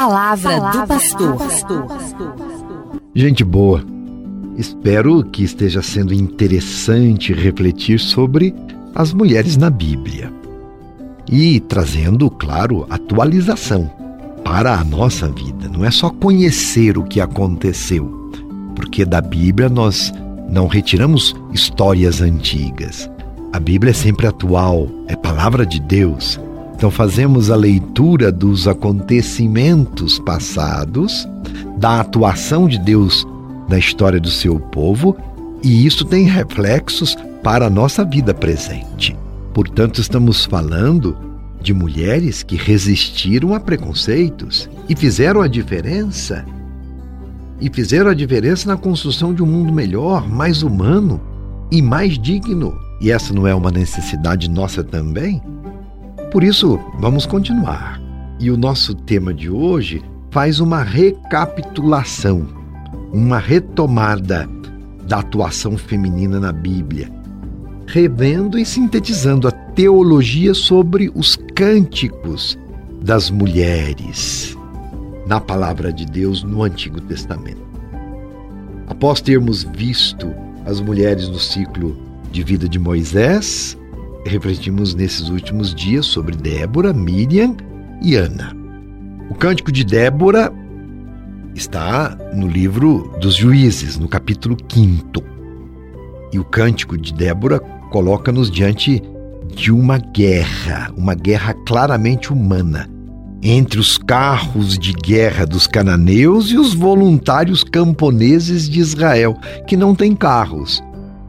palavra, palavra do pastor. Gente boa, espero que esteja sendo interessante refletir sobre as mulheres na Bíblia e trazendo, claro, atualização para a nossa vida. Não é só conhecer o que aconteceu, porque da Bíblia nós não retiramos histórias antigas. A Bíblia é sempre atual, é palavra de Deus. Então fazemos a leitura dos acontecimentos passados, da atuação de Deus na história do seu povo, e isso tem reflexos para a nossa vida presente. Portanto, estamos falando de mulheres que resistiram a preconceitos e fizeram a diferença. E fizeram a diferença na construção de um mundo melhor, mais humano e mais digno. E essa não é uma necessidade nossa também? Por isso, vamos continuar. E o nosso tema de hoje faz uma recapitulação, uma retomada da atuação feminina na Bíblia, revendo e sintetizando a teologia sobre os cânticos das mulheres na palavra de Deus no Antigo Testamento. Após termos visto as mulheres no ciclo de vida de Moisés, refletimos nesses últimos dias sobre Débora, Miriam e Ana. O cântico de Débora está no livro dos Juízes, no capítulo 5. E o cântico de Débora coloca-nos diante de uma guerra, uma guerra claramente humana, entre os carros de guerra dos cananeus e os voluntários camponeses de Israel, que não têm carros,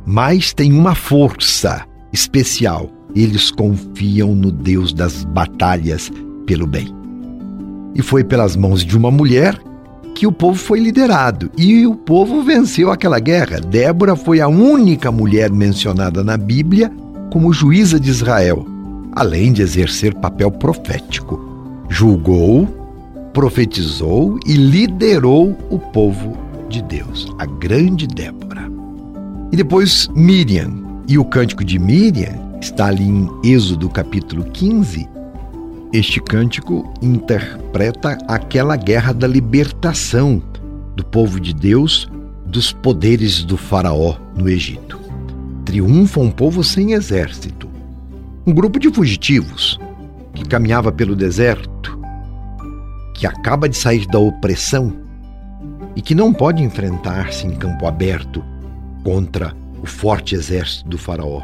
mas têm uma força especial. Eles confiam no Deus das batalhas pelo bem. E foi pelas mãos de uma mulher que o povo foi liderado e o povo venceu aquela guerra. Débora foi a única mulher mencionada na Bíblia como juíza de Israel, além de exercer papel profético. Julgou, profetizou e liderou o povo de Deus, a grande Débora. E depois Miriam, e o cântico de Miriam está ali em Êxodo capítulo 15. Este cântico interpreta aquela guerra da libertação do povo de Deus dos poderes do Faraó no Egito. Triunfa um povo sem exército, um grupo de fugitivos que caminhava pelo deserto, que acaba de sair da opressão e que não pode enfrentar-se em campo aberto contra o forte exército do Faraó,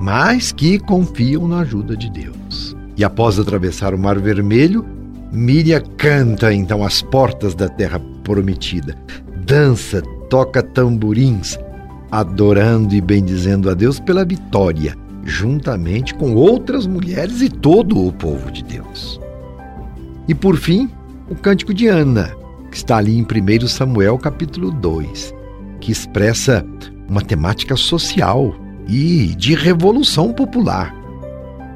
mas que confiam na ajuda de Deus. E após atravessar o Mar Vermelho, Miriam canta então as portas da terra prometida, dança, toca tamborins, adorando e bendizendo a Deus pela vitória, juntamente com outras mulheres e todo o povo de Deus. E por fim, o cântico de Ana, que está ali em 1 Samuel capítulo 2, que expressa uma temática social e de revolução popular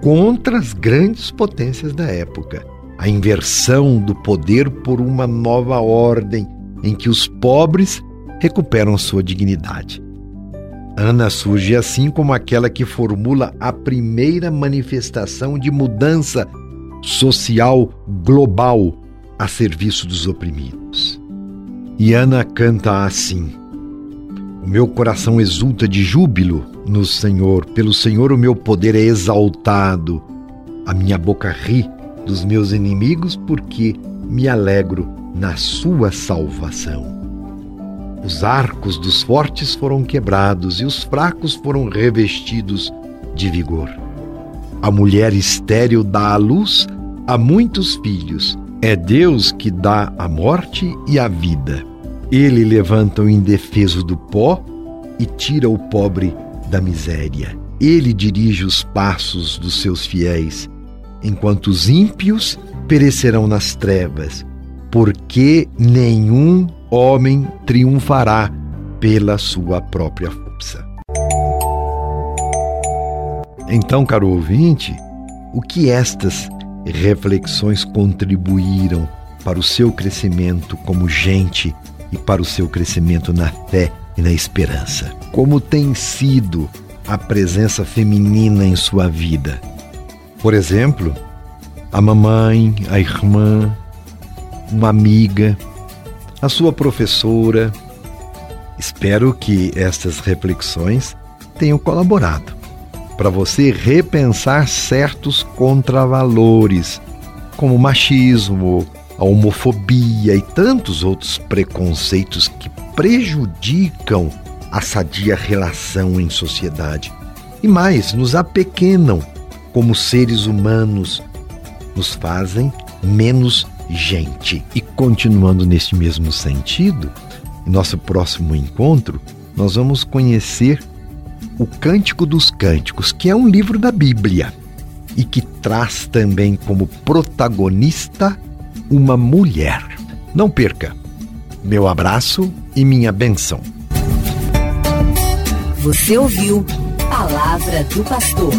contra as grandes potências da época. A inversão do poder por uma nova ordem em que os pobres recuperam sua dignidade. Ana surge assim como aquela que formula a primeira manifestação de mudança social global a serviço dos oprimidos. E Ana canta assim: meu coração exulta de júbilo no Senhor, pelo Senhor o meu poder é exaltado. A minha boca ri dos meus inimigos, porque me alegro na sua salvação. Os arcos dos fortes foram quebrados e os fracos foram revestidos de vigor. A mulher estéril dá à luz a muitos filhos. É Deus que dá a morte e a vida. Ele levanta o indefeso do pó e tira o pobre da miséria. Ele dirige os passos dos seus fiéis, enquanto os ímpios perecerão nas trevas, porque nenhum homem triunfará pela sua própria força. Então, caro ouvinte, o que estas reflexões contribuíram para o seu crescimento como gente e para o seu crescimento na fé e na esperança. Como tem sido a presença feminina em sua vida? Por exemplo, a mamãe, a irmã, uma amiga, a sua professora. Espero que estas reflexões tenham colaborado para você repensar certos contravalores, como machismo, a homofobia e tantos outros preconceitos que prejudicam a sadia relação em sociedade. E mais, nos apequenam como seres humanos, nos fazem menos gente. E continuando neste mesmo sentido, em nosso próximo encontro, nós vamos conhecer o Cântico dos Cânticos, que é um livro da Bíblia e que traz também como protagonista uma mulher. Não perca. Meu abraço e minha benção. Você ouviu Palavra do Pastor.